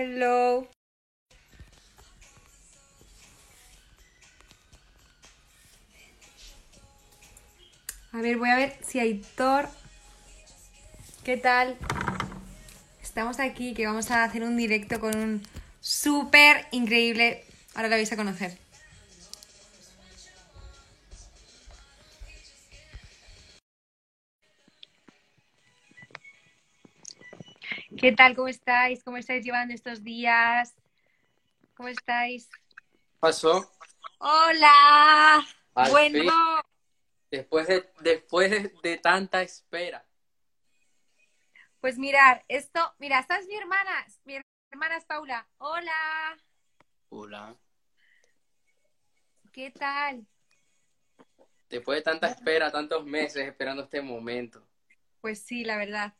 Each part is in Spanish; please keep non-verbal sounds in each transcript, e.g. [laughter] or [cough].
Hello. A ver, voy a ver si hay Thor. ¿Qué tal? Estamos aquí que vamos a hacer un directo con un súper increíble. Ahora lo vais a conocer. ¿Qué tal? ¿Cómo estáis? ¿Cómo estáis llevando estos días? ¿Cómo estáis? pasó? Hola. Al bueno, fin. Después de, después de, de tanta espera. pues mirar, esto, mira, esta es mi hermana, mi hermana es Paula. Hola, Hola. ¿qué tal? Después de tanta espera, tantos meses esperando este momento. Pues sí, la verdad.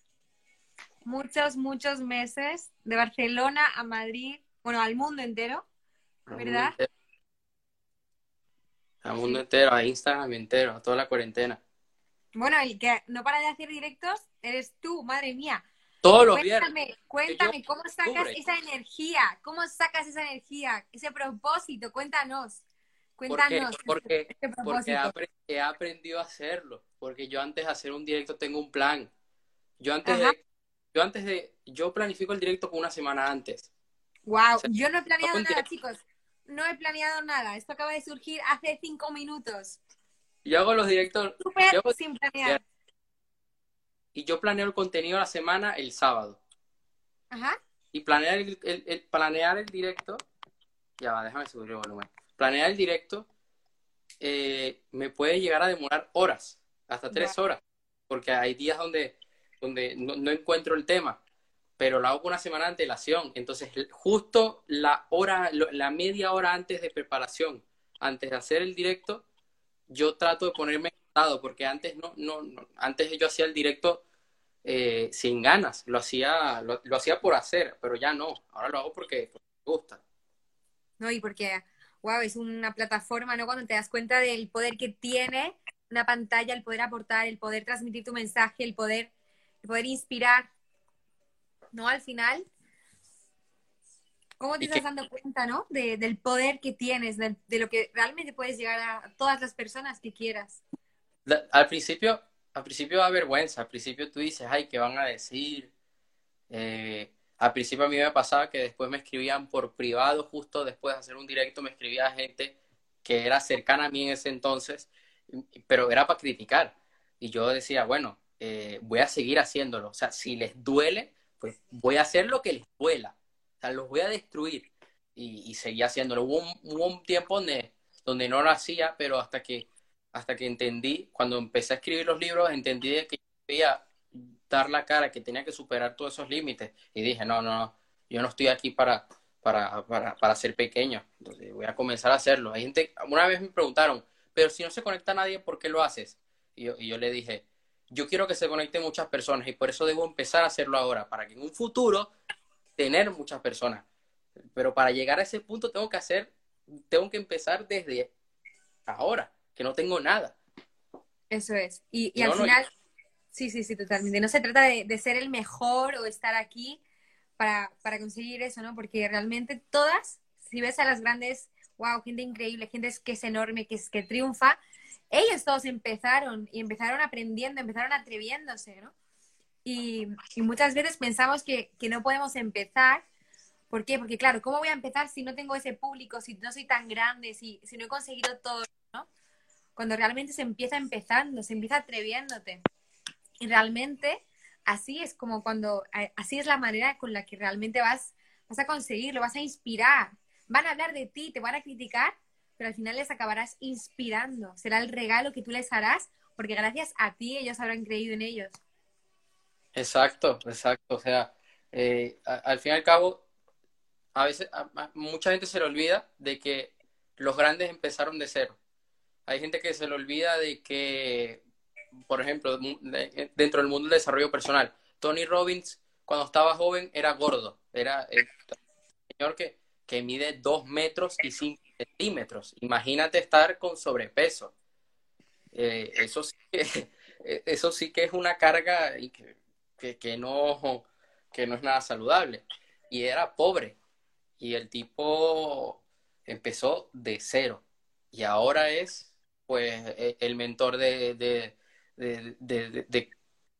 Muchos, muchos meses de Barcelona a Madrid, bueno, al mundo entero, Al ¿verdad? mundo entero. Al mundo entero, a Instagram entero, a toda la cuarentena. Bueno, el que no para de hacer directos eres tú, madre mía. Todos los viernes. Cuéntame, cuéntame, ¿cómo sacas octubre. esa energía? ¿Cómo sacas esa energía? Ese propósito, cuéntanos. Cuéntanos. Porque, ese porque propósito. he, apre- he aprendido a hacerlo. Porque yo antes de hacer un directo tengo un plan. Yo antes Ajá. de, yo antes de, yo planifico el directo con una semana antes. Wow, O sea, yo no he planeado nada, directo. chicos. No he planeado nada. Esto acaba de surgir hace cinco minutos. Yo hago los directos, Súper yo hago- sin planear. y yo planeo el contenido de la semana el sábado. Ajá. Y planear el, el- el- planear el directo, ya va, déjame subir el volumen. Planear el directo eh, me puede llegar a demorar horas, hasta tres horas, porque hay días donde, donde no, no encuentro el tema, pero lo hago una semana de antelación. Entonces, justo la hora, la media hora antes de preparación, antes de hacer el directo, yo trato de ponerme estado, porque antes no, no, no- antes yo hacía el directo eh, sin ganas, lo hacía, lo, lo hacía por hacer, pero ya no, ahora lo hago porque, porque me gusta. No, y porque, wow, es una plataforma, ¿no? Cuando te das cuenta del poder que tiene una pantalla, el poder aportar, el poder transmitir tu mensaje, el poder, poder inspirar. ¿No? Al final, ¿cómo te estás que- dando cuenta, ¿no? De- del poder que tienes, de, de lo que realmente puedes llegar a todas las personas que quieras. La- al principio, al principio da vergüenza, al principio tú dices, ay, ¿qué van a decir? Eh, al principio a mí me pasaba que después me escribían por privado, justo después de hacer un directo, me escribía gente que era cercana a mí en ese entonces, pero era para criticar. Y yo decía, bueno, eh, voy a seguir haciéndolo. O sea, si les duele, pues voy a hacer lo que les duela. O sea, los voy a destruir. Y, y seguí haciéndolo. Hubo un, tiempo donde, donde no lo hacía, pero hasta que, hasta que entendí, cuando empecé a escribir los libros, entendí de que debía dar la cara, que tenía que superar todos esos límites. Y dije, no, no, no, yo no estoy aquí para, para, para, para ser pequeño. Entonces voy a comenzar a hacerlo. Hay gente, una vez me preguntaron, pero si no se conecta nadie, ¿por qué lo haces? Y yo le dije, yo quiero que se conecten muchas personas y por eso debo empezar a hacerlo ahora, para que en un futuro tener muchas personas. Pero para llegar a ese punto tengo que hacer, tengo que empezar desde ahora, que no tengo nada. Eso es. Y, y No, al no, final, sí, sí, sí, totalmente. No se trata de, de ser el mejor o estar aquí para, para conseguir eso, ¿no? Porque realmente todas, si ves a las grandes, wow, gente increíble, gente que es enorme, que, es, que triunfa, ellos todos empezaron y empezaron aprendiendo, empezaron atreviéndose, ¿no? Y, muchas veces pensamos que, que no podemos empezar. ¿Por qué? Porque claro, ¿cómo voy a empezar si no tengo ese público, si no soy tan grande, si, si no he conseguido todo, ¿no? Cuando realmente se empieza empezando, se empieza atreviéndote. Y realmente así es como cuando, así es la manera con la que realmente vas, vas a conseguirlo, vas a inspirar. Van a hablar de ti, te van a criticar, pero al final les acabarás inspirando. Será el regalo que tú les harás, porque gracias a ti ellos habrán creído en ellos. Exacto, exacto. O sea, eh, al fin y al cabo, a veces, mucha gente se le olvida de que los grandes empezaron de cero. Hay gente que se le olvida de que, por ejemplo, dentro del mundo del desarrollo personal, Tony Robbins, cuando estaba joven, era gordo. Era el señor que, que mide dos metros y cinco centímetros. Imagínate estar con sobrepeso. Eh, eso sí que, [laughs] eso sí que es una carga y que, que, que no, que no es nada saludable. y era pobre. Y el tipo empezó de cero. Y ahora es, pues, e, el mentor de, de, de, de, de,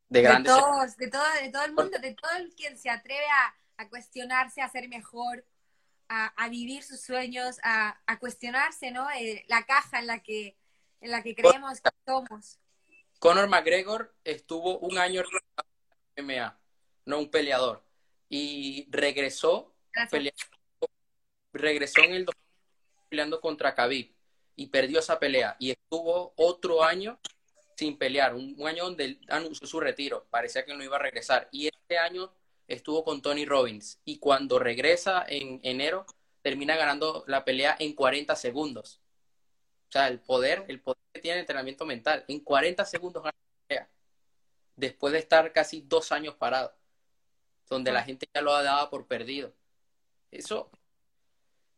de grandes... De todos, de todo, de todo el mundo, de todo el quien se atreve a, a cuestionarse, a ser mejor, a, a vivir sus sueños, a, a cuestionarse, ¿no? Eh, la caja en la que, en la que creemos que somos. Conor McGregor estuvo un año en MMA, no un peleador, y regresó peleando, regresó en el peleando contra Khabib y perdió esa pelea y estuvo otro año sin pelear, un, un año donde anunció su retiro, parecía que no iba a regresar y este año estuvo con Tony Robbins y cuando regresa en enero termina ganando la pelea en 40 segundos. O sea, el poder, el poder que tiene el entrenamiento mental. En 40 segundos gana la pelea. Después de estar casi dos años parado. Donde la gente ya lo ha dado por perdido. Eso.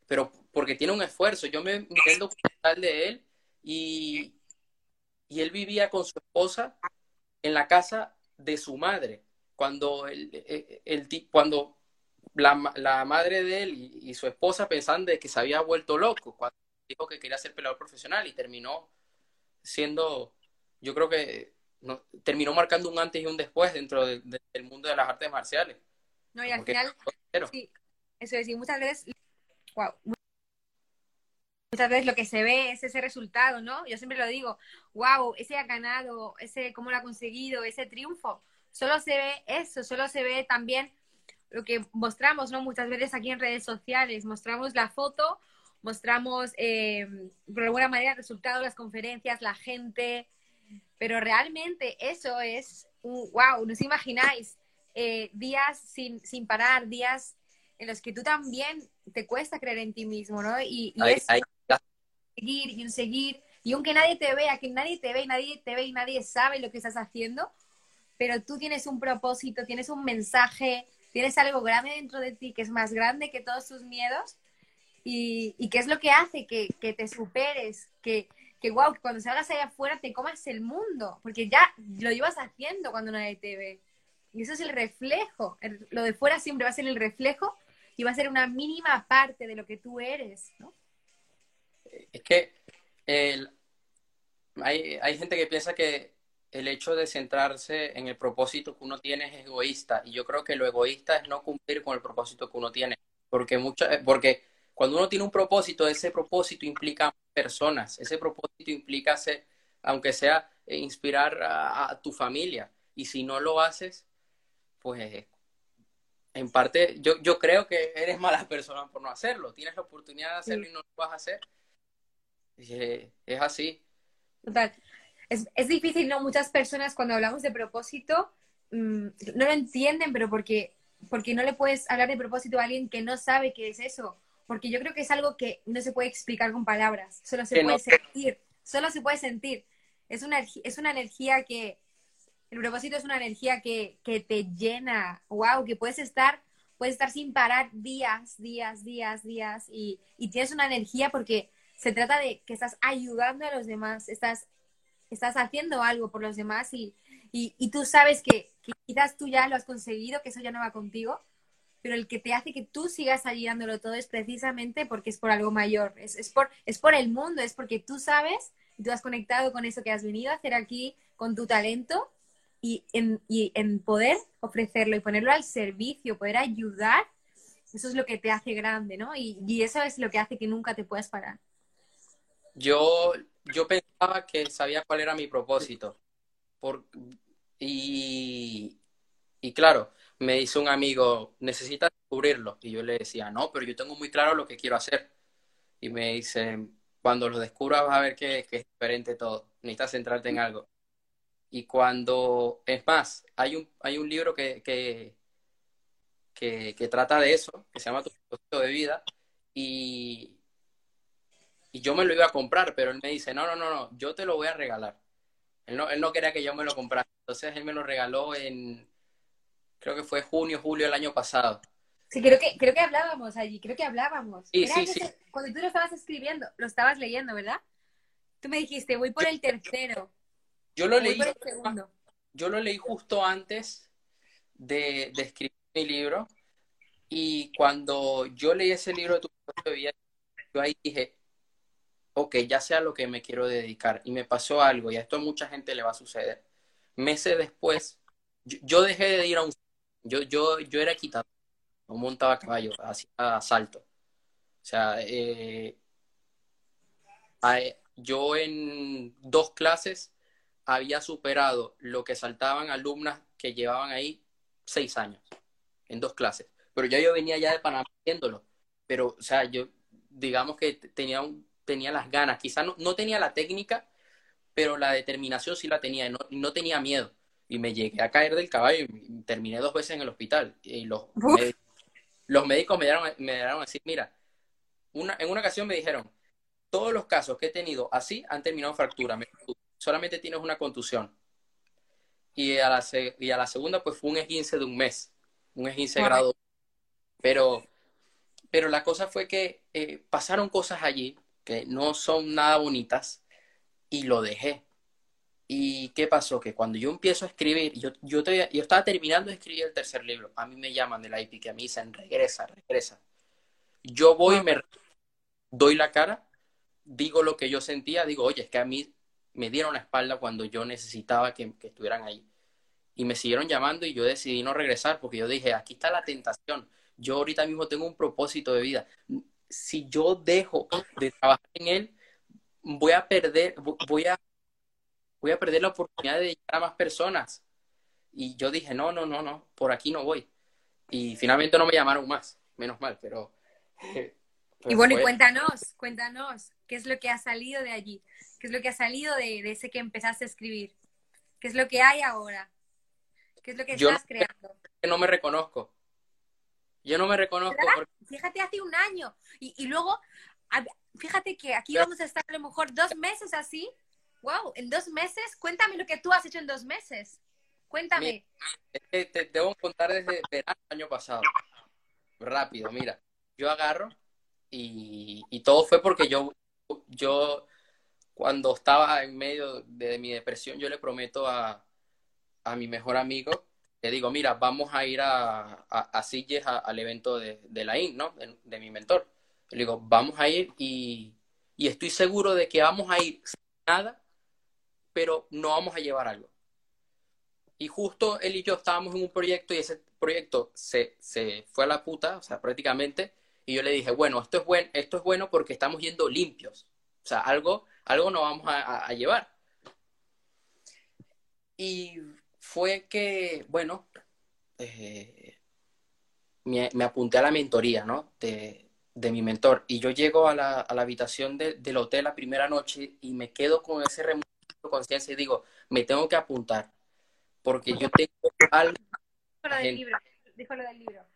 Pero porque tiene un esfuerzo. Yo me el documental de él y, y él vivía con su esposa en la casa de su madre. Cuando el, el, el cuando la, la, madre de él y, y, su esposa pensaban de que se había vuelto loco. Cuando dijo que quería ser peleador profesional y terminó siendo, yo creo que no, terminó marcando un antes y un después dentro de, de, del mundo de las artes marciales. No, y al final, sí, eso es, y muchas veces, wow, muchas veces lo que se ve es ese resultado, ¿no? Yo siempre lo digo, wow, ese ha ganado, ese cómo lo ha conseguido, ese triunfo, solo se ve eso, solo se ve también lo que mostramos, ¿no? Muchas veces aquí en redes sociales, mostramos la foto mostramos, eh, por alguna manera, el resultado de las conferencias, la gente, pero realmente eso es un, wow, no os imagináis, eh, días sin, sin parar, días en los que tú también te cuesta creer en ti mismo, ¿no? Y, y es seguir y un seguir, y aunque nadie te vea, que nadie te ve, y nadie te ve y nadie sabe lo que estás haciendo, pero tú tienes un propósito, tienes un mensaje, tienes algo grande dentro de ti que es más grande que todos tus miedos y, y que es lo que hace que, que te superes, que, que wow, cuando salgas allá afuera te comas el mundo, porque ya lo llevas haciendo cuando nadie te ve. Y eso es el reflejo. Lo de fuera siempre va a ser el reflejo y va a ser una mínima parte de lo que tú eres, ¿no? Es que el- hay, hay gente que piensa que el hecho de centrarse en el propósito que uno tiene es egoísta. Y yo creo que lo egoísta es no cumplir con el propósito que uno tiene. Porque, mucha, porque cuando uno tiene un propósito, ese propósito implica personas. Ese propósito implica, ser, aunque sea, eh, inspirar a, a tu familia. Y si no lo haces, pues en parte yo, yo creo que eres mala [laughs] persona por no hacerlo. Tienes la oportunidad de hacerlo y no lo vas a hacer. Eh, es así. Total. Es, es difícil, ¿no? Muchas personas cuando hablamos de propósito mm, no lo entienden, pero porque, porque no le puedes hablar de propósito a alguien que no sabe qué es eso. Porque yo creo que es algo que no se puede explicar con palabras, solo se Que puede no. sentir, solo se puede sentir. Es una, es una energía que, el propósito es una energía que, que te llena, wow, que puedes estar, puedes estar sin parar días, días, días, días, y, y tienes una energía porque se trata de que estás ayudando a los demás, estás, estás haciendo algo por los demás y, y, tú sabes que, quizás tú ya lo has conseguido, que eso ya no va contigo, pero el que te hace que tú sigas allí dándolo todo es precisamente porque es por algo mayor, es, es, por, es por el mundo, es porque tú sabes y tú has conectado con eso que has venido a hacer aquí, con tu talento y en, y en poder ofrecerlo y ponerlo al servicio, poder ayudar, eso es lo que te hace grande, ¿no? Y, y eso es lo que hace que nunca te puedas parar. Yo, yo pensaba que sabía cuál era mi propósito. Por, y, y claro, me dice un amigo, necesitas descubrirlo. Y yo le decía, no, pero yo tengo muy claro lo que quiero hacer. Y me dice, cuando lo descubras vas a ver que, que es diferente todo. Necesitas centrarte en algo. Y cuando, es más, hay un, hay un libro que, que, que, que trata de eso, que se llama Tu propósito de vida, y, y yo me lo iba a comprar, pero él me dice, no, no, no, no, yo te lo voy a regalar. Él no, él no quería que yo me lo comprara. Entonces él me lo regaló en, creo que fue junio, julio del año pasado. Sí, creo que, creo que hablábamos allí, creo que hablábamos. Sí, sí, ese- sí. Cuando tú lo estabas escribiendo, lo estabas leyendo, ¿verdad? Tú me dijiste, voy por el tercero, Yo lo voy leí, por el segundo. yo lo leí justo antes de, de escribir mi libro Y cuando yo leí ese libro de tu vida, yo ahí dije, ok, ya sea lo que me quiero dedicar. Y me pasó algo, y a esto mucha gente le va a suceder. Meses después, yo, dejé de ir a un... Yo, yo, yo era quitado, no montaba caballo, hacía salto. O sea, eh, yo en dos clases había superado lo que saltaban alumnas que llevaban ahí seis años, en dos clases. Pero ya yo venía ya de Panamá viéndolo. Pero, o sea, yo, digamos que tenía, un, tenía las ganas. Quizás no, tenía la técnica, pero la determinación sí la tenía. Y no, no, tenía miedo. Y me llegué a caer del caballo y terminé dos veces en el hospital. Y los, médicos, los médicos me dieron, me dieron a decir, mira, una, en una ocasión me dijeron, todos los casos que he tenido así han terminado en fractura. Solamente tienes una contusión. Y a la, y a la segunda, pues fue un esguince de un mes. Un esguince grado. Pero, pero la cosa fue que eh, pasaron cosas allí que no son nada bonitas y lo dejé. ¿Y qué pasó? Que cuando yo empiezo a escribir, yo, yo, yo estaba terminando de escribir el tercer libro, a mí me llaman de la IP, que a mí dicen, regresa, regresa. Yo voy y me doy la cara digo lo que yo sentía, digo, oye, es que a mí me dieron la espalda cuando yo necesitaba que, estuvieran ahí. Y me siguieron llamando y yo decidí no regresar porque yo dije, aquí está la tentación. Yo ahorita mismo tengo un propósito de vida. Si yo dejo de trabajar en él, voy a perder, voy a, voy a perder la oportunidad de llegar a más personas. Y yo dije, no, no, no, no, por aquí no voy. Y finalmente no me llamaron más, menos mal, pero [laughs] y bueno, y cuéntanos, cuéntanos, ¿qué es lo que ha salido de allí? ¿Qué es lo que ha salido de, ese que empezaste a escribir? ¿Qué es lo que hay ahora? ¿Qué es lo que estás creando? No me reconozco. Yo no me reconozco. Fíjate, hace un año. Y, luego, fíjate que aquí vamos a estar a lo mejor dos meses así. Wow, en dos meses, cuéntame lo que tú has hecho en dos meses. Cuéntame. te debo contar desde verano año pasado. Rápido, mira. Yo agarro y, todo fue porque yo, yo, cuando estaba en medio de mi depresión, yo le prometo a, a mi mejor amigo, le digo, mira, vamos a ir a, a, a Silles al evento de, de la IN, ¿no? De, mi mentor. Le digo, vamos a ir y, y estoy seguro de que vamos a ir sin nada, pero no vamos a llevar algo. Y justo él y yo estábamos en un proyecto y ese proyecto se, se fue a la puta, o sea, prácticamente, y yo le dije, bueno, esto es, buen, esto es bueno porque estamos yendo limpios. O sea, algo, algo nos vamos a, llevar. Y fue que, bueno, eh, me, apunté a la mentoría, ¿no? De, mi mentor. Y yo llego a la, habitación del hotel la primera noche y me quedo con ese remoto de conciencia y digo, me tengo que apuntar. Porque yo tengo algo. del libro. Dijo lo del libro.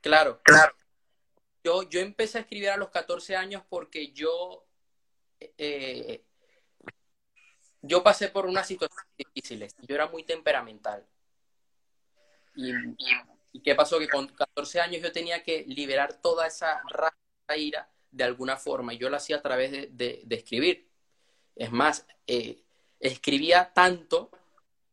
Claro. Claro. Yo, yo empecé a escribir a los 14 años porque yo, eh, yo pasé por unas situaciones difíciles. Yo era muy temperamental. Y, qué pasó? Que con 14 años yo tenía que liberar toda esa ira de alguna forma. Y yo lo hacía a través de, escribir. Es más, eh, escribía tanto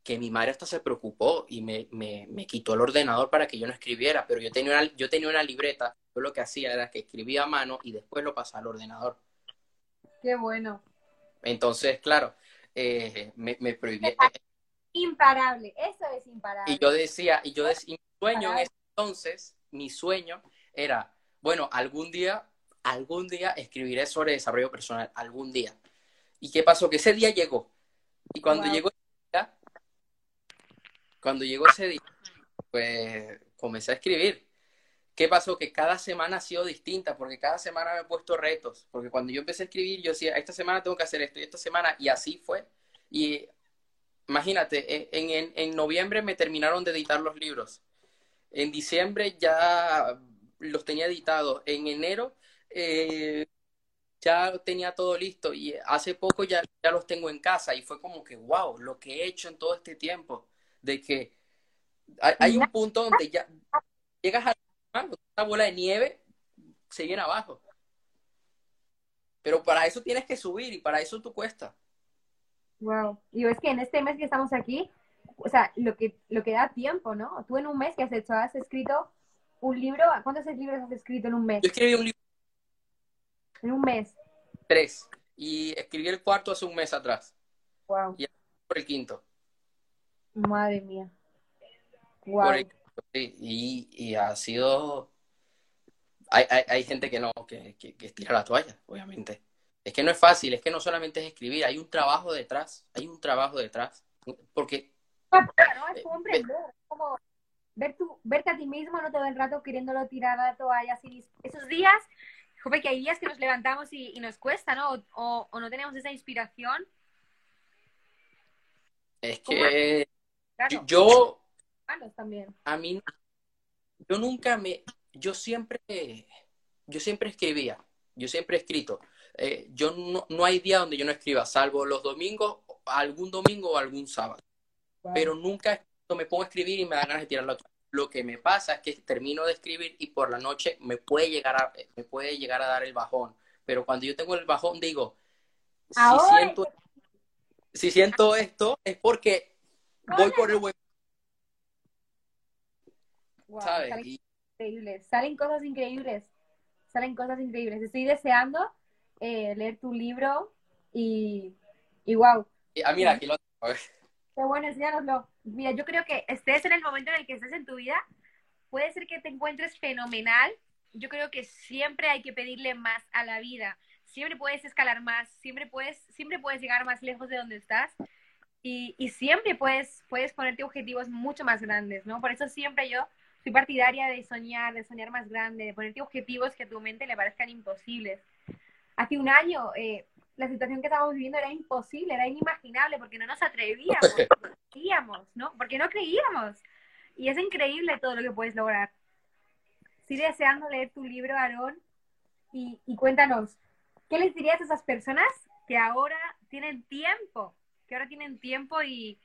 que mi madre hasta se preocupó y me, me, quitó el ordenador para que yo no escribiera, pero yo tenía una, yo tenía una libreta, yo lo que hacía era que escribía a mano y después lo pasaba al ordenador. Qué bueno. Entonces, claro, eh, me, me prohibía. Imparable, eso es imparable. Y yo decía, y yo decía, mi sueño en ese entonces, mi sueño era, bueno, algún día, algún día escribiré sobre desarrollo personal, algún día. ¿Y qué pasó? Que ese día llegó. Y cuando llegó cuando llegó ese día, pues comencé a escribir. ¿Qué pasó? Que cada semana ha sido distinta, porque cada semana me he puesto retos. Porque cuando yo empecé a escribir, yo decía, esta semana tengo que hacer esto y esta semana, y así fue. Y imagínate, e, en, en, noviembre me terminaron de editar los libros. En diciembre ya los tenía editados. En enero eh, ya tenía todo listo. Y hace poco ya, ya los tengo en casa. Y fue como que, wow, lo que he hecho en todo este tiempo de que hay, un punto donde ya llegas a una bola de nieve, se viene abajo. Pero para eso tienes que subir y para eso tú cuesta. Wow. Y es que en este mes que estamos aquí, o sea, lo que, lo que da tiempo, ¿no? Tú en un mes que has hecho, has escrito un libro, ¿cuántos libros has escrito en un mes? Yo escribí un libro. En un mes. Tres. Y escribí el cuarto hace un mes atrás. Wow. Y por el quinto. Madre mía. Wow. Por el. Y, y ha sido. Hay, hay, hay gente que no, que, que, que estira la toalla, obviamente. Es que no es fácil, es que no solamente es escribir, hay un trabajo detrás, hay un trabajo detrás. Porque. ¿no? Es como emprender, es como ver tu, verte a ti mismo no todo el rato queriéndolo tirar a la toalla. Así, esos días, joder, que hay días que nos levantamos y, y nos cuesta, ¿no? O, o, o, no tenemos esa inspiración. Es que Claro. yo, Malos también. a mí, yo nunca me, yo siempre, yo siempre escribía, yo siempre he escrito. Eh, yo no, no hay día donde yo no escriba, salvo los domingos, algún domingo o algún sábado. Wow. Pero nunca me pongo a escribir y me da ganas de tirar la. Lo que me pasa es que termino de escribir y por la noche me puede llegar a, me puede llegar a dar el bajón. Pero cuando yo tengo el bajón, digo, si siento, si siento esto, es porque voy por el buen, Wow, ¿sabes? salen Y increíbles, salen cosas increíbles, salen cosas increíbles. Estoy deseando eh, leer tu libro y, y wow, ah, mira, aquí lo tengo. qué bueno, enséñanoslo. Mira, yo creo que estés en el momento en el que estés en tu vida, puede ser que te encuentres fenomenal. Yo creo que siempre hay que pedirle más a la vida. Siempre puedes escalar más, siempre puedes, siempre puedes llegar más lejos de donde estás y, y siempre puedes, puedes ponerte objetivos mucho más grandes, ¿no? Por eso siempre yo soy partidaria de soñar, de soñar más grande, de ponerte objetivos que a tu mente le parezcan imposibles. Hace un año eh, la situación que estábamos viviendo era imposible, era inimaginable porque no nos atrevíamos, [laughs] no creíamos, ¿no? Porque no creíamos. Y es increíble todo lo que puedes lograr. Estoy deseando leer tu libro, Aarón, y, y cuéntanos, ¿qué les dirías a esas personas que ahora tienen tiempo, que ahora tienen tiempo y,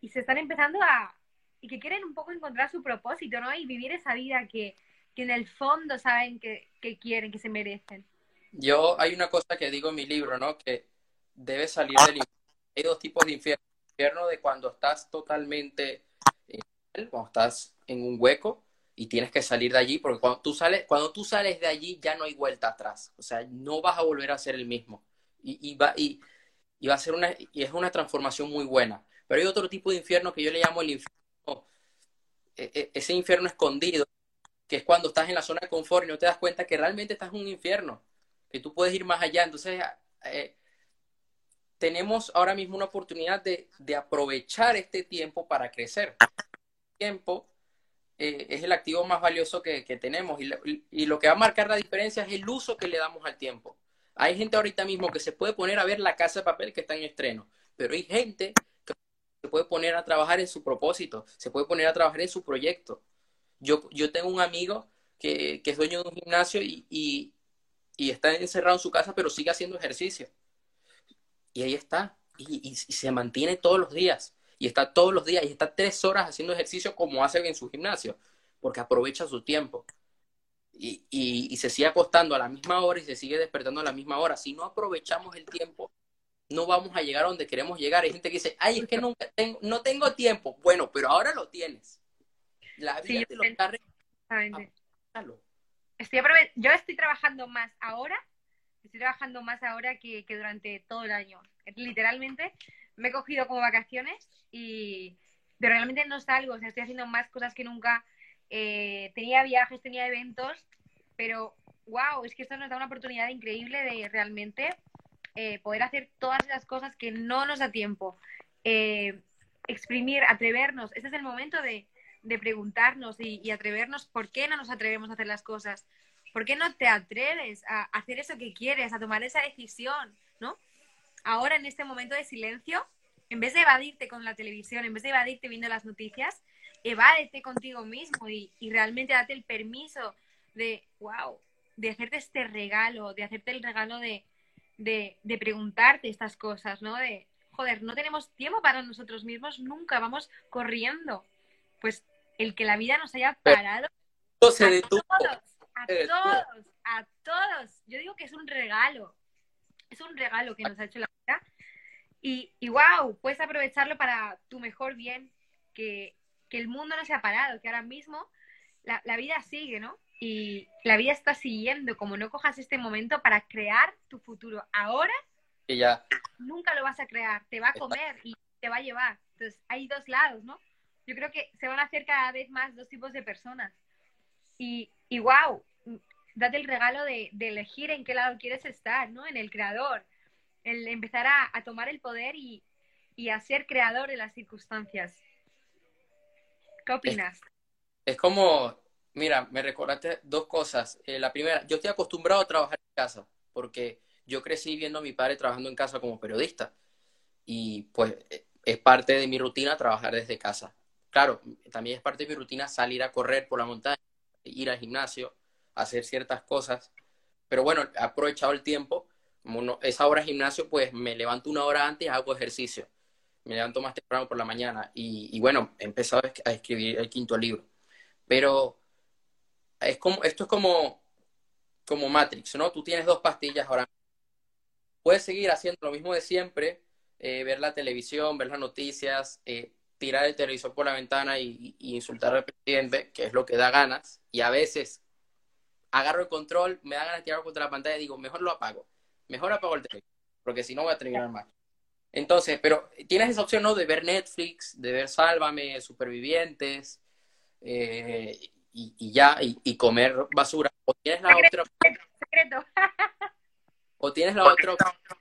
y se están empezando a, y que quieren un poco encontrar su propósito, ¿no? Y vivir esa vida que, que en el fondo saben que, que quieren, que se merecen. Yo, hay una cosa que digo en mi libro, ¿no? Que debes salir del infierno. Hay dos tipos de infierno. Infierno de cuando estás totalmente, cuando estás en un hueco y tienes que salir de allí, porque cuando tú sales, cuando tú sales de allí ya no hay vuelta atrás. O sea, no vas a volver a ser el mismo. Y, y va, y, y va a ser una, y es una transformación muy buena. Pero hay otro tipo de infierno que yo le llamo el infierno, ese infierno escondido, que es cuando estás en la zona de confort y no te das cuenta que realmente estás en un infierno que tú puedes ir más allá. Entonces, eh, tenemos ahora mismo una oportunidad de, de, aprovechar este tiempo para crecer. El tiempo eh, es el activo más valioso que, que tenemos y, y, lo que va a marcar la diferencia es el uso que le damos al tiempo. Hay gente ahorita mismo que se puede poner a ver la casa de papel que está en estreno, pero hay gente se puede poner a trabajar en su propósito, se puede poner a trabajar en su proyecto. Yo, yo tengo un amigo que, que es dueño de un gimnasio y, y y está encerrado en su casa, pero sigue haciendo ejercicio. Y ahí está. Y, y, se mantiene todos los días. Y está todos los días. Y está tres horas haciendo ejercicio como hace en su gimnasio. Porque aprovecha su tiempo. Y, y, se sigue acostando a la misma hora y se sigue despertando a la misma hora. Si no aprovechamos el tiempo, no vamos a llegar a donde queremos llegar. Hay gente que dice, ay, es que nunca tengo, no tengo tiempo. Bueno, pero ahora lo tienes. La vida sí, te lo está estoy yo estoy trabajando más ahora, estoy trabajando más ahora que, que, durante todo el año. Literalmente me he cogido como vacaciones y pero realmente no salgo, o sea, estoy haciendo más cosas que nunca. Eh, tenía viajes, tenía eventos, pero wow, es que esto nos da una oportunidad increíble de realmente eh, poder hacer todas esas cosas que no nos da tiempo. Eh, exprimir, atrevernos. Este es el momento de, de preguntarnos y, atrevernos por qué no nos atrevemos a hacer las cosas. ¿Por qué no te atreves a hacer eso que quieres, a tomar esa decisión, ¿no? Ahora, en este momento de silencio, en vez de evadirte con la televisión, en vez de evadirte viendo las noticias, evádete contigo mismo y, y realmente date el permiso de, wow, de hacerte este regalo, de hacerte el regalo de, de, de preguntarte estas cosas, ¿no? De, joder, no tenemos tiempo para nosotros mismos, nunca vamos corriendo pues el que la vida nos haya parado Pero, se a todos, a todos, a todos. Yo digo que es un regalo, es un regalo que nos ha hecho la vida. Y, y wow, puedes aprovecharlo para tu mejor bien, que, que el mundo no se ha parado, que ahora mismo la, la vida sigue, ¿no? Y la vida está siguiendo, como no cojas este momento para crear tu futuro ahora, Y ya, nunca lo vas a crear, te va a comer y te va a llevar. Entonces, hay dos lados, ¿no? Yo creo que se van a hacer cada vez más dos tipos de personas. Y, y wow, date el regalo de, de elegir en qué lado quieres estar, ¿no? En el creador, el empezar a, a tomar el poder y, y a ser creador de las circunstancias. ¿Qué opinas? es como, mira, me recordaste dos cosas. Eh, la primera, yo estoy acostumbrado a trabajar en casa, porque yo crecí viendo a mi padre trabajando en casa como periodista. Y pues eh, es parte de mi rutina trabajar desde casa. Claro, también es parte de mi rutina salir a correr por la montaña, ir al gimnasio, hacer ciertas cosas. Pero bueno, he aprovechado el tiempo. Como no- esa hora de gimnasio, pues me levanto una hora antes y hago ejercicio. Me levanto más temprano por la mañana. Y, y bueno, he empezado a es- a escribir el quinto libro. Pero es como, esto es como, como Matrix, ¿no? Tú tienes dos pastillas ahora. Puedes seguir haciendo lo mismo de siempre, eh, ver la televisión, ver las noticias, eh, tirar el televisor por la ventana y, y insultar al presidente, que es lo que da ganas. Y a veces agarro el control, me da ganas de tirar contra la pantalla y digo, mejor lo apago. Mejor apago el televisor, porque si no voy a terminar mal. Entonces, pero tienes esa opción, ¿no? De ver Netflix, de ver Sálvame, Supervivientes, eh, y, y ya, y, y comer basura. O tienes la otra, Secreto. [laughs] o tienes la otra opción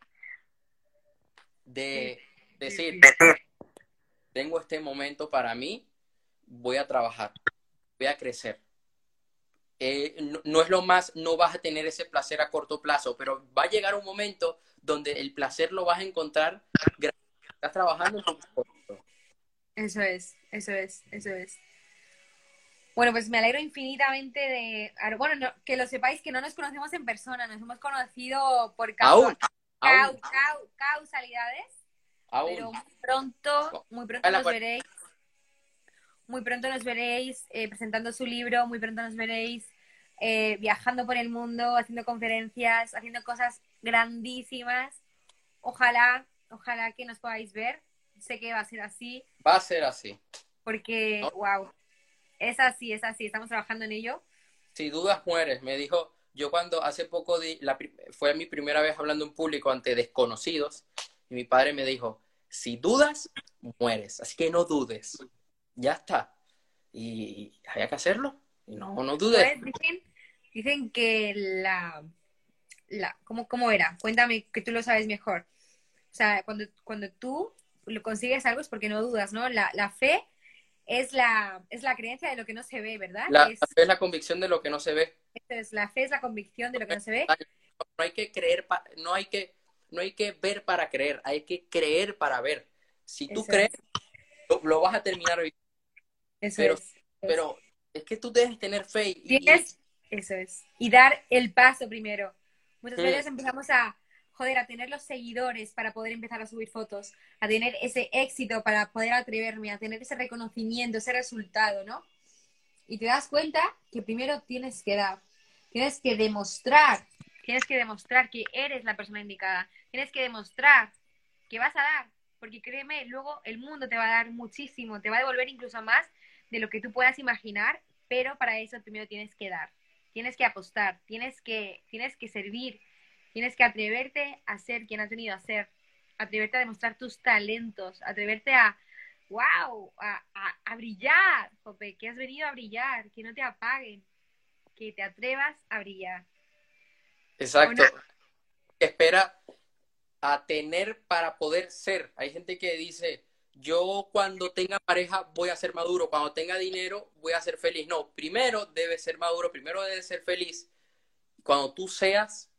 de decir, tengo este momento para mí, voy a trabajar, voy a crecer. Eh, no, no es lo más, no vas a tener ese placer a corto plazo, pero va a llegar un momento donde el placer lo vas a encontrar gracias a que estás trabajando en tu. Eso es, eso es, eso es. Bueno, pues me alegro infinitamente de... Bueno, no- que lo sepáis que no nos conocemos en persona, nos hemos conocido por Aún, causa- aún, cau- cau- causalidades, pero muy pronto, muy pronto nos cual- veréis, muy pronto nos veréis eh, presentando su libro, muy pronto nos veréis eh, viajando por el mundo, haciendo conferencias, haciendo cosas grandísimas. Ojalá, ojalá que nos podáis ver. Sé que va a ser así. Va a ser así. Porque, ¿No? wow, es así, es así, estamos trabajando en ello. Si dudas, mueres. Me dijo, yo cuando hace poco di, la, fue mi primera vez hablando en público ante desconocidos, y mi padre me dijo, si dudas, mueres. Así que no dudes. Ya está. Y había que hacerlo. No, no dudes. ¿Sabes? Dicen, dicen que la, la ¿cómo, ¿cómo era? Cuéntame que tú lo sabes mejor. O sea, cuando, cuando tú lo consigues algo es porque no dudas, ¿no? La, la fe es la, es la creencia de lo que no se ve, ¿verdad? La, Es, la fe es la convicción de lo que no se ve. esto es, la fe es la convicción de lo que no se ve. No hay que creer, pa- no hay que, no hay que ver para creer, hay que creer para ver. Si tú Eso crees, es, lo, lo vas a terminar viviendo. eso pero- es. Pero es que tú debes tener fe y, Tienes, eso es. Y dar el paso primero. Muchas veces empezamos a, joder, a tener los seguidores para poder empezar a subir fotos, a tener ese éxito para poder atreverme, a tener ese reconocimiento, ese resultado, ¿no? Y te das cuenta que primero tienes que dar, tienes que demostrar, tienes que demostrar que eres la persona indicada, tienes que demostrar que vas a dar, porque créeme, luego el mundo te va a dar muchísimo, te va a devolver incluso más de lo que tú puedas imaginar, pero para eso primero tienes que dar, tienes que apostar, tienes que, tienes que servir, tienes que atreverte a ser quien has venido a ser, atreverte a demostrar tus talentos, atreverte a, wow, a, a, a brillar, Jope, que has venido a brillar, que no te apaguen, que te atrevas a brillar. Exacto. Una- Espera a tener para poder ser. Hay gente que dice, yo cuando tenga pareja voy a ser maduro, cuando tenga dinero voy a ser feliz. No, primero debes ser maduro, primero debes ser feliz. Cuando tú seas,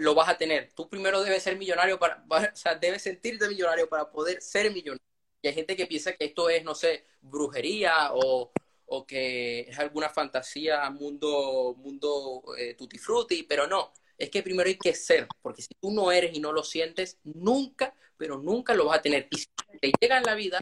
lo vas a tener. Tú primero debes ser millonario para, [laughs] o sea, debes sentirte millonario para poder ser millonario. Y hay gente que piensa que esto es, no sé, brujería o, o que es alguna fantasía, mundo, mundo eh, tutti frutti, pero no. Es que primero hay que ser, porque si tú no eres y no lo sientes, nunca, pero nunca lo vas a tener. Y si te llega en la vida,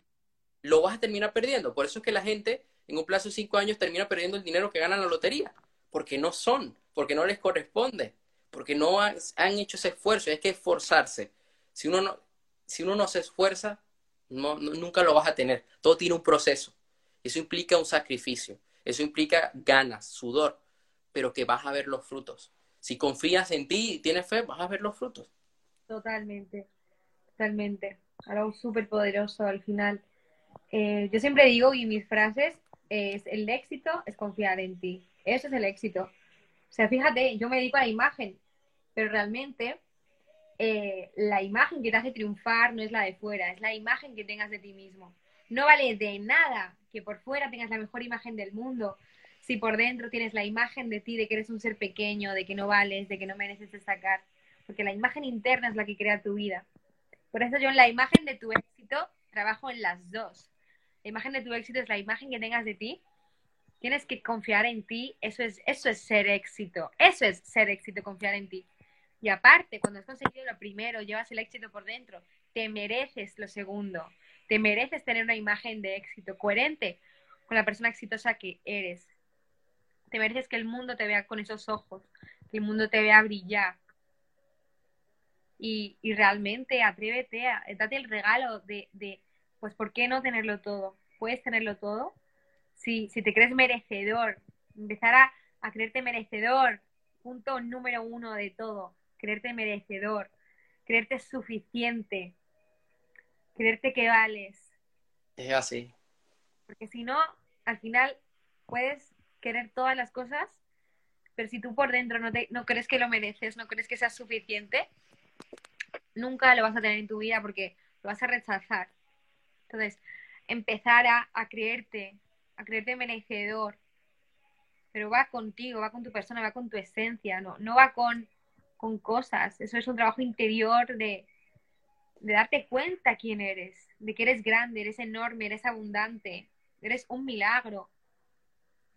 lo vas a terminar perdiendo. Por eso es que la gente en un plazo de cinco años termina perdiendo el dinero que gana en la lotería, porque no son, porque no les corresponde, porque no han, hecho ese esfuerzo. Es que esforzarse. Si uno no, si uno no se esfuerza, no- nunca lo vas a tener. Todo tiene un proceso. Eso implica un sacrificio. Eso implica ganas, sudor, pero que vas a ver los frutos. Si confías en ti y tienes fe, vas a ver los frutos. Totalmente, totalmente. Algo súper poderoso al final. Eh, yo siempre digo, y mis frases, es el éxito es confiar en ti. Eso es el éxito. O sea, fíjate, yo me dedico a la imagen, pero realmente eh, la imagen que te hace triunfar no es la de fuera, es la imagen que tengas de ti mismo. No vale de nada que por fuera tengas la mejor imagen del mundo si por dentro tienes la imagen de ti, de que eres un ser pequeño, de que no vales, de que no mereces destacar. Porque la imagen interna es la que crea tu vida. Por eso yo en la imagen de tu éxito trabajo en las dos. La imagen de tu éxito es la imagen que tengas de ti. Tienes que confiar en ti. Eso es, eso es ser éxito. Eso es ser éxito, confiar en ti. Y aparte, cuando has conseguido lo primero, llevas el éxito por dentro, te mereces lo segundo. Te mereces tener una imagen de éxito coherente con la persona exitosa que eres. Te mereces que el mundo te vea con esos ojos, que el mundo te vea brillar. Y, realmente atrévete, a, date el regalo de, de, pues, ¿por qué no tenerlo todo? Puedes tenerlo todo si, si te crees merecedor, empezar a, a creerte merecedor, punto número uno de todo creerte merecedor, creerte suficiente, creerte que vales. Es así. Porque si no, al final puedes querer todas las cosas, pero si tú por dentro no, te, no crees que lo mereces, no crees que seas suficiente, nunca lo vas a tener en tu vida porque lo vas a rechazar. Entonces, empezar a, a creerte, a creerte merecedor, pero va contigo, va con tu persona, va con tu esencia, no, no va con con cosas. Eso es un trabajo interior de, de darte cuenta quién eres, de que eres grande, eres enorme, eres abundante, eres un milagro.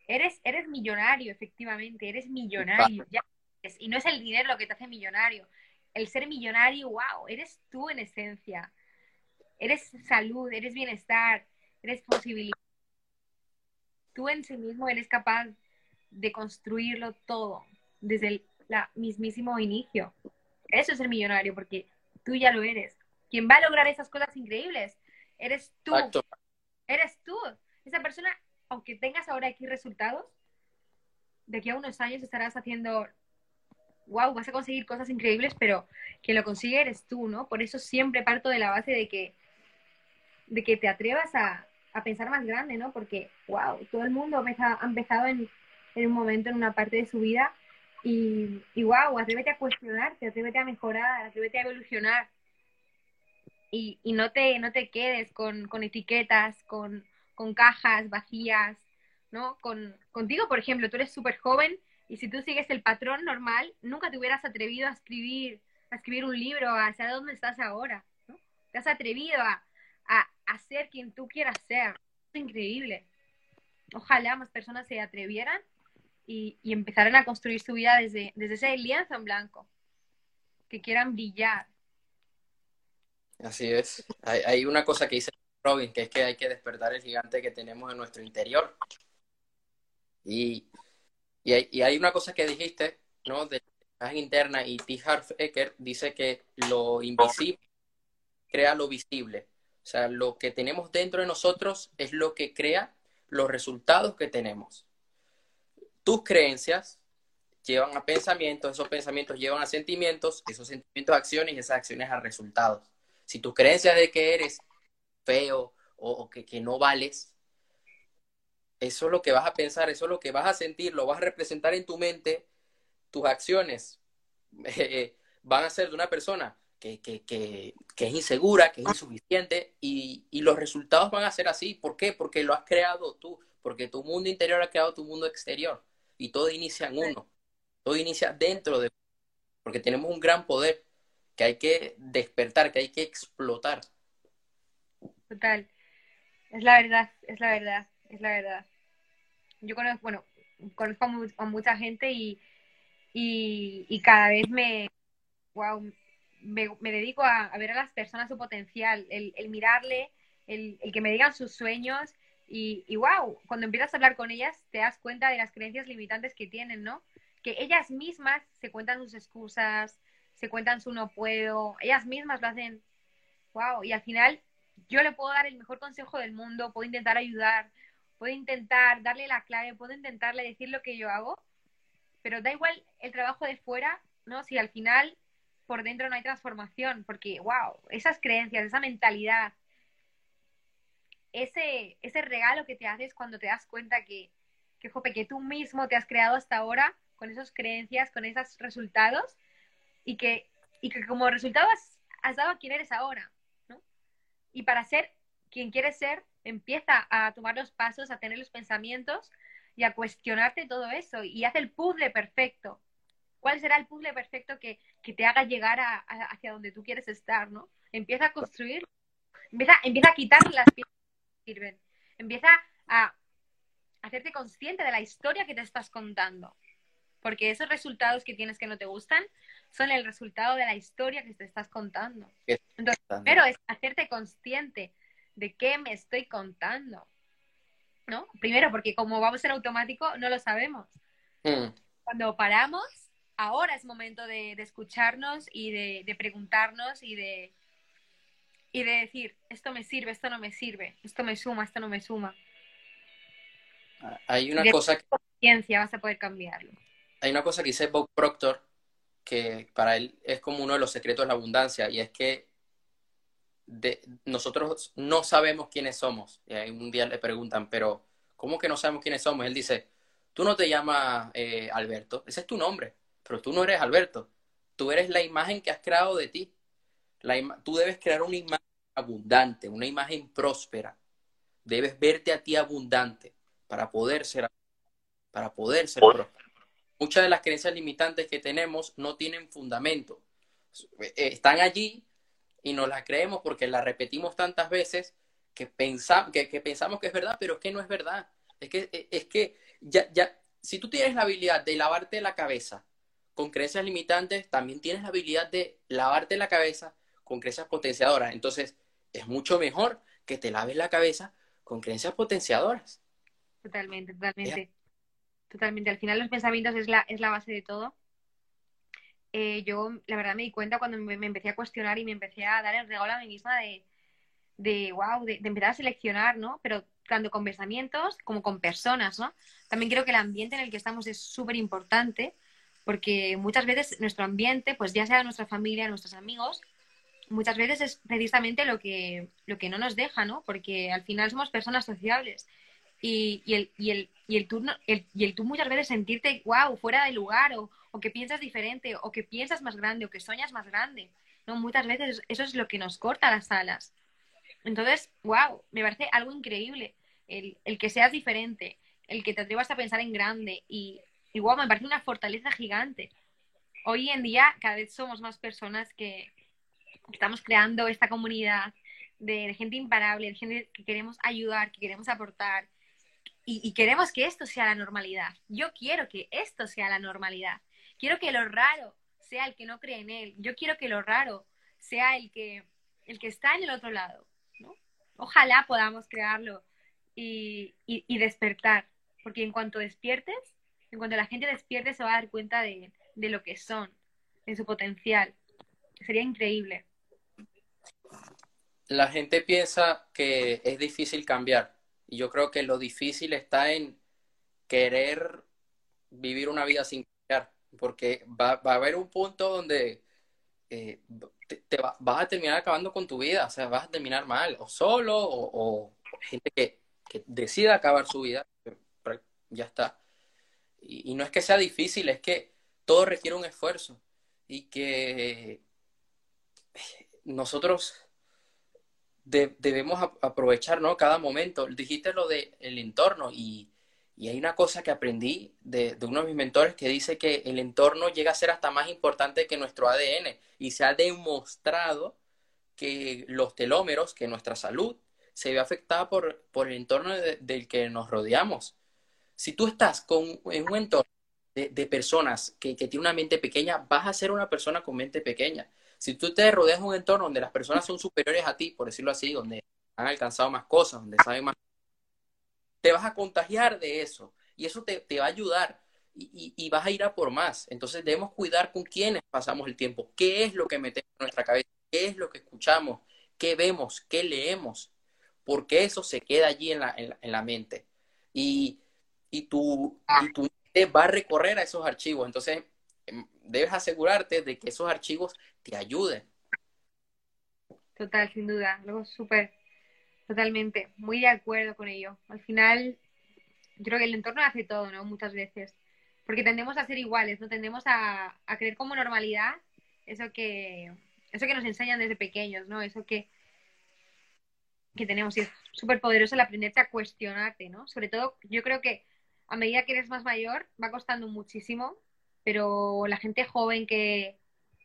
Eres, eres millonario, efectivamente, eres millonario. y no es el dinero lo que te hace millonario. El ser millonario, wow, eres tú en esencia. Eres salud, eres bienestar, eres posibilidad. Tú en sí mismo eres capaz de construirlo todo, desde el la mismísimo inicio. Eso es ser millonario, porque tú ya lo eres. Quien va a lograr esas cosas increíbles, eres tú. Eres tú. Esa persona, aunque tengas ahora aquí resultados, de aquí a unos años estarás haciendo, wow, vas a conseguir cosas increíbles, pero quien lo consigue eres tú, ¿no? Por eso siempre parto de la base de que, de que te atrevas a, a pensar más grande, ¿no? Porque, wow, todo el mundo ha empezado en, en un momento, en una parte de su vida, y, y wow, atrévete a cuestionarte, atrévete a mejorar, atrévete a evolucionar. Y, no, te, no te quedes con, etiquetas, con, cajas vacías, ¿no? Con, contigo, por ejemplo, tú eres súper joven y si tú sigues el patrón normal, nunca te hubieras atrevido a escribir, a escribir un libro hacia dónde estás ahora, ¿no? Te has atrevido a, a, a ser quien tú quieras ser. Es increíble. Ojalá más personas se atrevieran y, y a construir su vida desde, desde ese lienzo en blanco, que quieran brillar. Así es. Hay, una cosa que dice Robin, que es que hay que despertar el gigante que tenemos en nuestro interior. Y, y, hay, una cosa que dijiste, ¿no? De la interna y T. Harv Eker dice que lo invisible crea lo visible. O sea, lo que tenemos dentro de nosotros es lo que crea los resultados que tenemos tus creencias llevan a pensamientos, esos pensamientos llevan a sentimientos, esos sentimientos a acciones y esas acciones a resultados. Si tus creencias de que eres feo o, que, que, no vales, eso es lo que vas a pensar, eso es lo que vas a sentir, lo vas a representar en tu mente, tus acciones [laughs] eh, van a ser de una persona que, que, que, es insegura, que es insuficiente y, y los resultados van a ser así. ¿Por qué? Porque lo has creado tú, porque tu mundo interior ha creado tu mundo exterior y todo inicia en uno, todo inicia dentro de porque tenemos un gran poder que hay que despertar, que hay que explotar. Total, es la verdad, es la verdad, es la verdad. Yo conozco, bueno, conozco a, mucha gente y, y, cada vez me, wow, me, dedico a, ver a las personas su potencial, el, el mirarle, el, el, que me digan sus sueños y, wow, cuando empiezas a hablar con ellas te das cuenta de las creencias limitantes que tienen, ¿no? Que ellas mismas se cuentan sus excusas, se cuentan su no puedo, ellas mismas lo hacen, wow, y al final yo le puedo dar el mejor consejo del mundo, puedo intentar ayudar puedo intentar darle la clave, puedo intentarle decir lo que yo hago, pero da igual el trabajo de fuera, ¿no? Si al final por dentro no hay transformación, porque, wow, esas creencias, esa mentalidad, ese, ese regalo que te haces cuando te das cuenta que, que, que tú mismo te has creado hasta ahora con esas creencias, con esos resultados, y que, y que como resultado has, dado a quien eres ahora, ¿no? Y para ser quien quieres ser, empieza a tomar los pasos, a tener los pensamientos y a cuestionarte todo eso y haz el puzzle perfecto. ¿Cuál será el puzzle perfecto que, que te haga llegar a, hacia donde tú quieres estar, ¿no? Empieza a construir, empieza, empieza a quitar las piezas sirven, empieza a hacerte consciente de la historia que te estás contando. Porque esos resultados que tienes que no te gustan son el resultado de la historia que te estás contando. Entonces, primero es hacerte consciente de qué me estoy contando. ¿No? Primero, porque como vamos en automático, no lo sabemos. Mm. Cuando paramos, ahora es momento de, escucharnos y de, preguntarnos y de, y de decir, esto me sirve, esto no me sirve, esto me suma, esto no me suma. Hay una cosa que... Ciencia vas a poder cambiarlo. Hay una cosa que dice Bob Proctor que para él es como uno de los secretos de la abundancia y es que de, nosotros no sabemos quiénes somos. Y un día le preguntan, pero ¿cómo que no sabemos quiénes somos? Él dice, tú no te llamas eh, Alberto, ese es tu nombre, pero tú no eres Alberto, tú eres la imagen que has creado de ti. La tú debes crear una imagen abundante, una imagen próspera. Debes verte a ti abundante para poder ser, para poder ser próspero. Muchas de las creencias limitantes que tenemos no tienen fundamento. Eh, están allí y nos las creemos porque las repetimos tantas veces que, que, pensamos que es verdad, pero es que no es verdad. Es que, e, es que ya, ya, si tú tienes la habilidad de lavarte la cabeza con creencias limitantes, también tienes la habilidad de lavarte la cabeza con creencias potenciadoras. Entonces, es mucho mejor que te laves la cabeza con creencias potenciadoras. Totalmente, totalmente. Totalmente. Al final los pensamientos es la, es la base de todo. Eh, yo la verdad me di cuenta cuando me, empecé a cuestionar y me empecé a dar el regalo a mí misma de, de wow, de, empezar a seleccionar, ¿no? Pero tanto con pensamientos como con personas, ¿no? También creo que el ambiente en el que estamos es súper importante porque muchas veces nuestro ambiente, pues ya sea nuestra familia, nuestros amigos, muchas veces es precisamente lo que, lo que no nos deja, ¿no? Porque al final somos personas sociables y, y, el, y, el, y, el, tú, y el tú muchas veces sentirte, wow, fuera de lugar o, o, que piensas diferente o que piensas más grande o que sueñas más grande. ¿no? Muchas veces eso es lo que nos corta las alas. Entonces, wow, me parece algo increíble el, el que seas diferente, el que te atrevas a pensar en grande y, y wow, me parece una fortaleza gigante. Hoy en día cada vez somos más personas que estamos creando esta comunidad de, gente imparable, de gente que queremos ayudar, que queremos aportar, y, queremos que esto sea la normalidad. Yo quiero que esto sea la normalidad. Quiero que lo raro sea el que no cree en él. Yo quiero que lo raro sea el que, el que está en el otro lado. Ojalá podamos crearlo y, y, despertar. Porque en cuanto despiertes, en cuanto la gente despierte, se va a dar cuenta de, de lo que son, de su potencial. Sería increíble. La gente piensa que es difícil cambiar y yo creo que lo difícil está en querer vivir una vida sin cambiar, porque va, a haber un punto donde eh, te, vas a terminar acabando con tu vida, o sea, vas a terminar mal, o solo, o, gente que, decida acabar su vida, ya está. Y, y, no es que sea difícil, es que todo requiere un esfuerzo y que nosotros debemos aprovechar ¿no? cada momento. Dijiste lo del el entorno y, y, hay una cosa que aprendí de, de, uno de mis mentores que dice que el entorno llega a ser hasta más importante que nuestro ADN y se ha demostrado que los telómeros, que nuestra salud se ve afectada por, por el entorno del que nos rodeamos. Si tú estás con, en un entorno de, de personas que, que tienen una mente pequeña, vas a ser una persona con mente pequeña. Si tú te rodeas de un entorno donde las personas son superiores a ti, por decirlo así, donde han alcanzado más cosas, donde saben más, te vas a contagiar de eso y eso te, va a ayudar y, vas a ir a por más. Entonces debemos cuidar con quiénes pasamos el tiempo, qué es lo que metemos en nuestra cabeza, qué es lo que escuchamos, qué vemos, qué leemos, porque eso se queda allí en la, en la mente. y, y, tu, y tu va a recorrer a esos archivos. Entonces, debes asegurarte de que esos archivos te ayuden. Total, sin duda. Luego, súper, totalmente, muy de acuerdo con ello. Al final, yo creo que el entorno hace todo, ¿no? Muchas veces. Porque tendemos a ser iguales, ¿no? Tendemos a, a creer como normalidad eso que, eso que nos enseñan desde pequeños, ¿no? Eso que, que tenemos. Y es súper poderoso el aprenderte a cuestionarte, ¿no? Sobre todo, yo creo que a medida que eres más mayor va costando muchísimo, pero la gente joven que,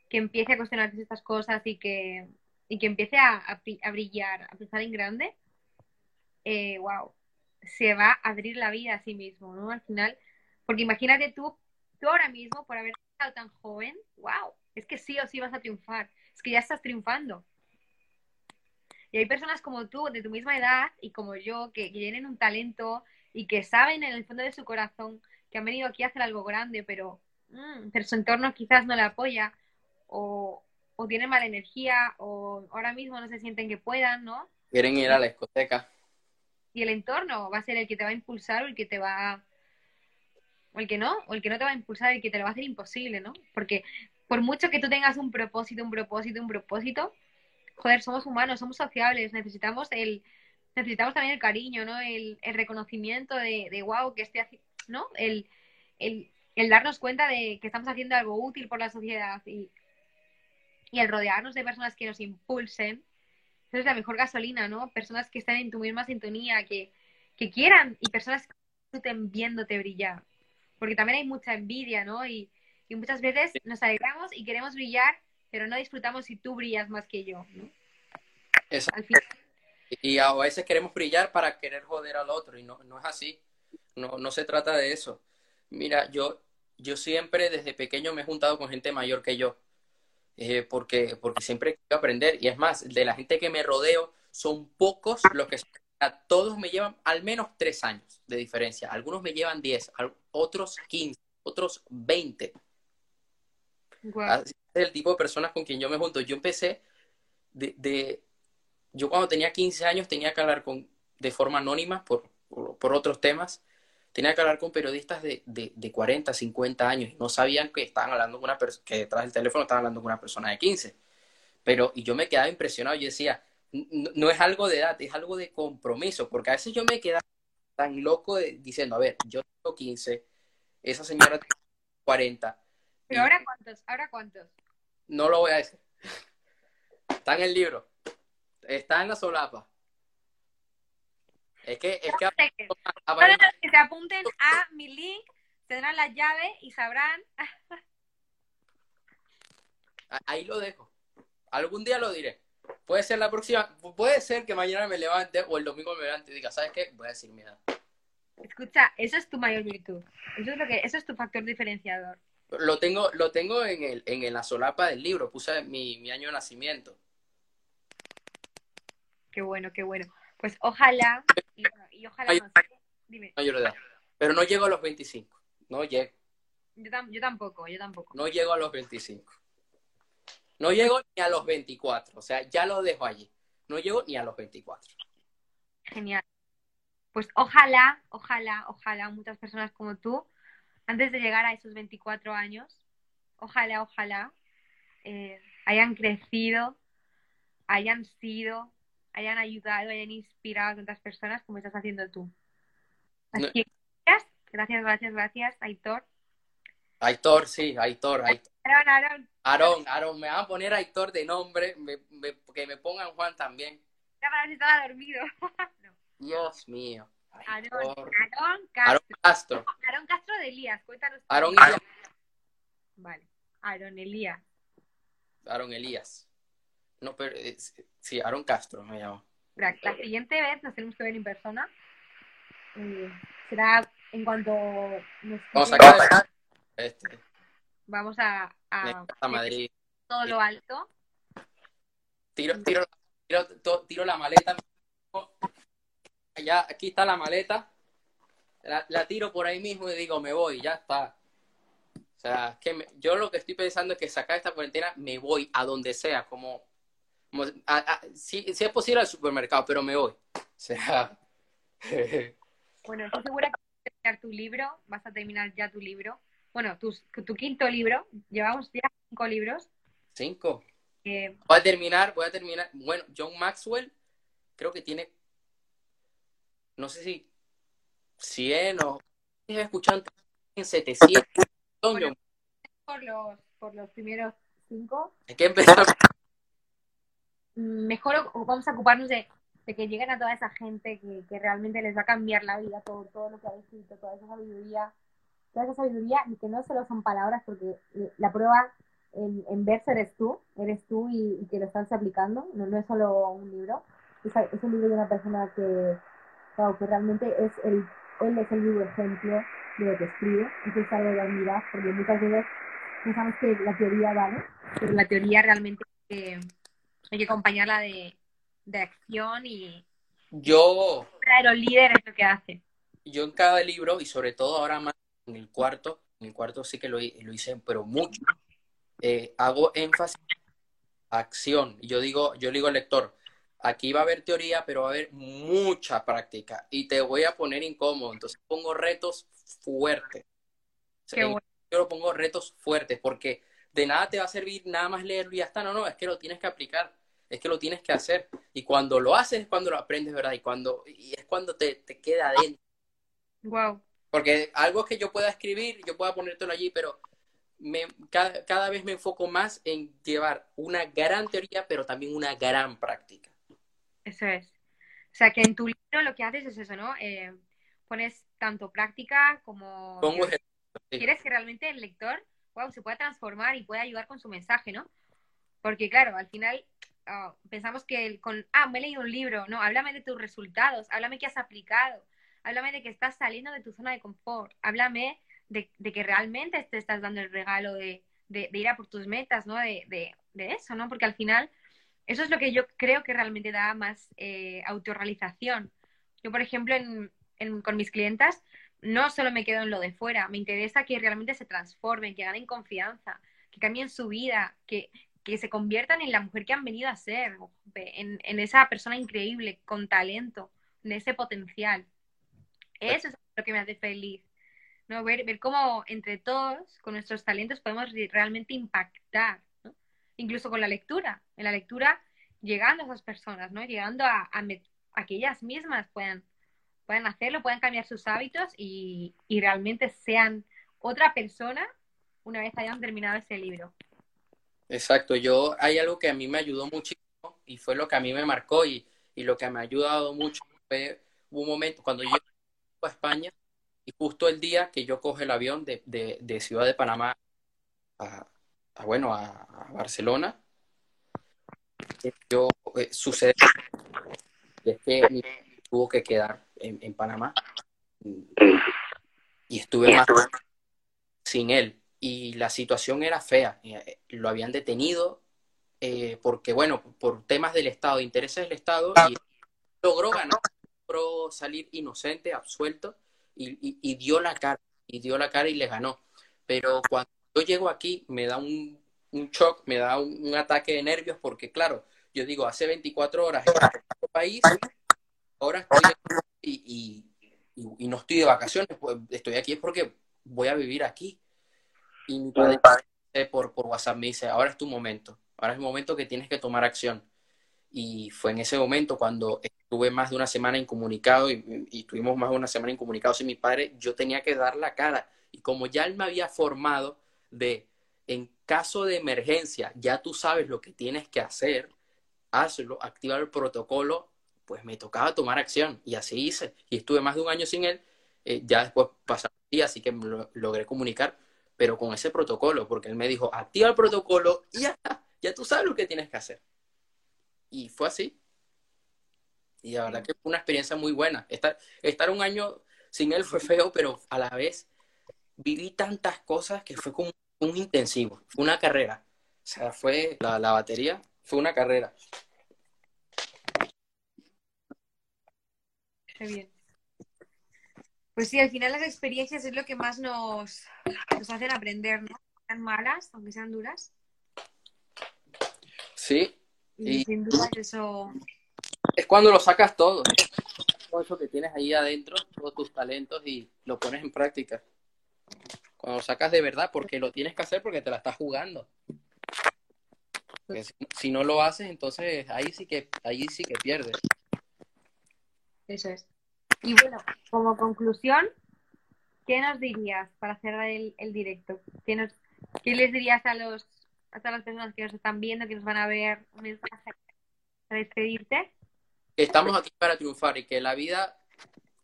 que empiece a cuestionarse estas cosas y que, y que empiece a, brillar, a pensar en grande, eh, wow, se va a abrir la vida a sí mismo, ¿no? Al final, porque imagínate tú, tú ahora mismo, por haber estado tan joven, wow, es que sí o sí vas a triunfar, es que ya estás triunfando. Y hay personas como tú, de tu misma edad y como yo, que, tienen un talento y que saben en el fondo de su corazón que han venido aquí a hacer algo grande, pero, pero su entorno quizás no le apoya o, o tienen mala energía o ahora mismo no se sienten que puedan, ¿no? Quieren ir a la discoteca. Y el entorno va a ser el que te va a impulsar o el que te va o el que no, o el que no te va a impulsar, el que te lo va a hacer imposible, ¿no? Porque por mucho que tú tengas un propósito, un propósito, un propósito, joder, somos humanos, somos sociables, necesitamos el, necesitamos también el cariño, ¿no? El, reconocimiento de, de, wow, que esté haciendo, ¿no? El, el, el, darnos cuenta de que estamos haciendo algo útil por la sociedad y, y el rodearnos de personas que nos impulsen, eso es la mejor gasolina, ¿no? Personas que estén en tu misma sintonía, que, que quieran y personas que estén viéndote brillar. Porque también hay mucha envidia, ¿no? Y, y muchas veces nos alegramos y queremos brillar, pero no disfrutamos si tú brillas más que yo, ¿no? Y a veces queremos brillar para querer joder al otro y no, no es así. No, no se trata de eso. Mira, yo, yo siempre desde pequeño me he juntado con gente mayor que yo. Eh, porque, porque siempre quiero aprender. Y es más, de la gente que me rodeo, son pocos los que todos me llevan al menos tres años de diferencia. Algunos me llevan diez, otros quince, otros veinte es el tipo de personas con quien yo me junto. Yo empecé de, de, yo cuando tenía 15 años tenía que hablar con, de forma anónima por, por, otros temas, tenía que hablar con periodistas de, de, de 40, 50 años y no sabían que estaban hablando con una persona, que detrás del teléfono estaban hablando con una persona de 15. Pero, y yo me quedaba impresionado, yo decía, no, es algo de edad, es algo de compromiso, porque a veces yo me quedaba tan loco diciendo, a ver, yo tengo 15, esa señora tiene 40, ¿Pero ahora cuántos? ¿Ahora cuántos? No lo voy a decir. [laughs] Está en el libro. Está en la solapa. Es que, es que... Que se apunten a mi link, tendrán la llave y sabrán. Ahí lo dejo. Algún día lo diré. Puede ser la próxima, puede ser que mañana me levante o el domingo me levante y diga, ¿sabes qué? Voy a decir mira. Escucha, eso es tu mayor virtud. Eso es lo que, eso es tu factor diferenciador. Lo tengo, lo tengo en, el, en la solapa del libro, puse mi, mi año de nacimiento. Qué bueno, qué bueno. Pues ojalá, y, ojalá no, Dime. Pero no llego a los 25, no llego. Yo, yo tampoco, yo tampoco. No llego a los 25. No llego ni a los 24, o sea, ya lo dejo allí. No llego ni a los 24. Genial. Pues ojalá, ojalá, ojalá muchas personas como tú antes de llegar a esos 24 años, ojalá, ojalá, eh, hayan crecido, hayan sido, hayan ayudado, hayan inspirado a tantas personas como estás haciendo tú. Así que gracias, gracias, gracias, gracias, Aitor. Aitor, sí, Aitor, Aitor. Aaron, Aaron. Aaron, me van a poner Aitor de nombre, que me pongan Juan también. Ya para si estaba dormido. [laughs] Dios mío. Aaron, Castro. Aaron Castro. de Elías, cuéntanos. Aaron Elías. Vale, Aaron Elías. Aaron Elías. No, pero sí, Aaron Castro me llamo. La siguiente vez nos tenemos que ver en persona. Eh, será en cuanto vamos a este. vamos a, a, Madrid todo lo alto tiro, tiro, tiro, tiro la maleta ya aquí está la maleta, la, tiro por ahí mismo y digo, me voy, ya está. O sea, que yo lo que estoy pensando es que sacar esta cuarentena, me voy a donde sea, como, si, es posible al supermercado, pero me voy. [laughs] O sea, Bueno, estoy segura que vas a terminar tu libro, vas a terminar ya tu libro. Bueno, tu, tu quinto libro, llevamos ya cinco libros. Cinco. Eh, Voy a terminar, voy a terminar. Bueno, John Maxwell creo que tiene, no sé si 100 o he escuchado en 700. Don Bueno. Por, los, por los primeros cinco, hay que empezar. Mejor vamos a ocuparnos de, de que lleguen a toda esa gente que, que realmente les va a cambiar la vida, todo, todo lo que ha escrito, toda esa sabiduría, toda esa sabiduría, y que no solo son palabras, porque eh, la prueba en, en verso eres tú, eres tú y, y que lo estás aplicando, no, no es solo un libro, es, es un libro de una persona que, wow, que realmente es el, él es el vivo ejemplo de lo que escribe, eso es algo de admirar, porque muchas veces pensamos que la teoría vale, pero la teoría realmente que, hay que acompañarla de, de acción y Yo, claro, líder es lo que hace. yo en cada libro, y sobre todo ahora más en el cuarto, en el cuarto sí que lo, lo hice, pero mucho, eh, hago énfasis a acción. Y Yo digo, yo digo al lector, aquí va a haber teoría, pero va a haber mucha práctica. Y te voy a poner incómodo. Entonces pongo retos fuertes. Qué En- bueno. Yo lo pongo retos fuertes, porque de nada te va a servir nada más leerlo y ya está. No, no, es que lo tienes que aplicar. Es que lo tienes que hacer. Y cuando lo haces es cuando lo aprendes, ¿verdad? Y cuando, y es cuando te, te queda adentro. Wow. Porque algo que yo pueda escribir, yo pueda ponértelo allí, pero me, cada, cada vez me enfoco más en llevar una gran teoría, pero también una gran práctica. Eso es. O sea, que en tu libro lo que haces es eso, ¿no? Eh, pones tanto práctica como Pongo ejemplos, sí. quieres que realmente el lector, wow, se pueda transformar y pueda ayudar con su mensaje, ¿no? Porque claro, al final ah, pensamos que el- con, ah, me he leído un libro, no, háblame de tus resultados, háblame que has aplicado, háblame de que estás saliendo de tu zona de confort, háblame de, que realmente te estás dando el regalo de, de- ir a por tus metas, ¿no? De eso, ¿no? Porque al final eso es lo que yo creo que realmente da más eh, autorrealización. Yo, por ejemplo, en- en- con mis clientas, no solo me quedo en lo de fuera, me interesa que realmente se transformen, que ganen confianza, que cambien su vida, que, que se conviertan en la mujer que han venido a ser, en, esa persona increíble, con talento, en ese potencial. Eso es lo que me hace feliz. ¿no? Ver, ver cómo entre todos, con nuestros talentos, podemos re- realmente impactar, incluso con la lectura. En la lectura, llegando a esas personas, ¿no? llegando a, a que ellas mismas puedan, puedan hacerlo, puedan cambiar sus hábitos y, y realmente sean otra persona una vez hayan terminado ese libro. Exacto, yo hay algo que a mí me ayudó muchísimo y fue lo que a mí me marcó y, y lo que me ha ayudado mucho fue un momento cuando yo a España y justo el día que yo coge el avión de, de, de Ciudad de Panamá a, a, bueno, a, a Barcelona, yo eh, sucede es que mi tuvo que quedar en, en Panamá y estuve más sin él y la situación era fea. Eh, Lo habían detenido eh, porque, bueno, por temas del Estado, de intereses del Estado, y logró ganar, logró salir inocente, absuelto, y, y- y dio la cara, y dio la cara y le ganó. Pero cuando yo llego aquí, me da un, un shock, me da un, un ataque de nervios, porque, claro, yo digo, hace 24 horas en otro país, ahora estoy aquí y, y- y- y no estoy de vacaciones, pues estoy aquí es porque voy a vivir aquí. Y mi padre por, por WhatsApp me dice, ahora es tu momento, ahora es el momento que tienes que tomar acción. Y fue en ese momento cuando estuve más de una semana incomunicado y, y estuvimos más de una semana incomunicados sin mi padre, yo tenía que dar la cara. Y como ya él me había formado de, en caso de emergencia, ya tú sabes lo que tienes que hacer, hazlo, activa el protocolo, pues me tocaba tomar acción. Y así hice. Y estuve más de un año sin él. eh, ya después pasaron días, así que lo- logré comunicar, pero con ese protocolo, porque él me dijo, activa el protocolo y ya ya tú sabes lo que tienes que hacer. Y fue así. Y la verdad que fue una experiencia muy buena. Estar, estar un año sin él fue feo, pero a la vez viví tantas cosas que fue como un intensivo, fue una carrera. O sea, fue la, la batería, fue una carrera. Qué bien. Pues sí, al final las experiencias es lo que más nos, nos hacen aprender, ¿no? Sean malas, aunque sean duras. Sí, Y Y- sin duda eso, es cuando lo sacas todo. todo eso que tienes ahí adentro, todos tus talentos y lo pones en práctica. Cuando lo sacas de verdad, porque lo tienes que hacer porque te la estás jugando. Si, si, no lo haces, entonces ahí sí que ahí sí que pierdes. Eso es. Y bueno, como conclusión, ¿qué nos dirías para cerrar el, el directo? ¿Qué, nos, ¿Qué les dirías a los a todas las personas que nos están viendo, que nos van a ver, un mensaje para despedirte? Estamos aquí para triunfar y que la vida,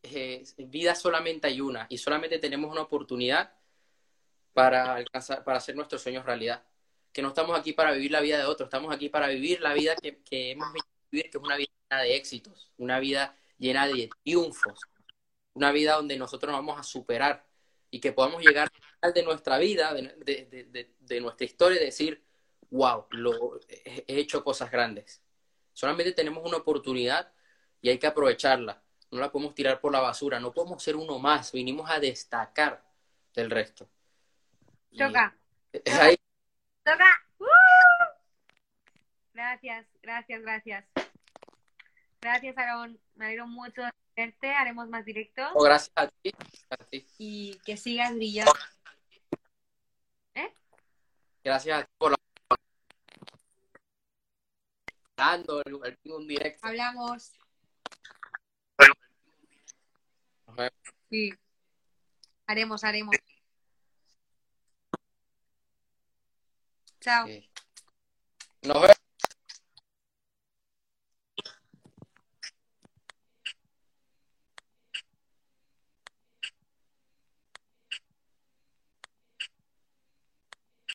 eh, vida solamente hay una y solamente tenemos una oportunidad para alcanzar, para hacer nuestros sueños realidad. Que no estamos aquí para vivir la vida de otros, estamos aquí para vivir la vida que, que hemos venido a vivir, que es una vida de éxitos, una vida llena de triunfos, una vida donde nosotros nos vamos a superar y que podamos llegar al final de nuestra vida, de, de, de, de nuestra historia y decir, wow, lo, he hecho cosas grandes. Solamente tenemos una oportunidad y hay que aprovecharla. No la podemos tirar por la basura, no podemos ser uno más, vinimos a destacar del resto. Toca. Toca. ¡Uh! Gracias, gracias, gracias. Gracias, Aaron. Me alegro mucho de verte. Haremos más directos. Oh, gracias a ti. A ti. Y que sigas brillando. ¿Eh? Gracias a ti por la dando el, el, un directo. Hablamos. Sí. Haremos, haremos. Chao. Sí. Nos vemos.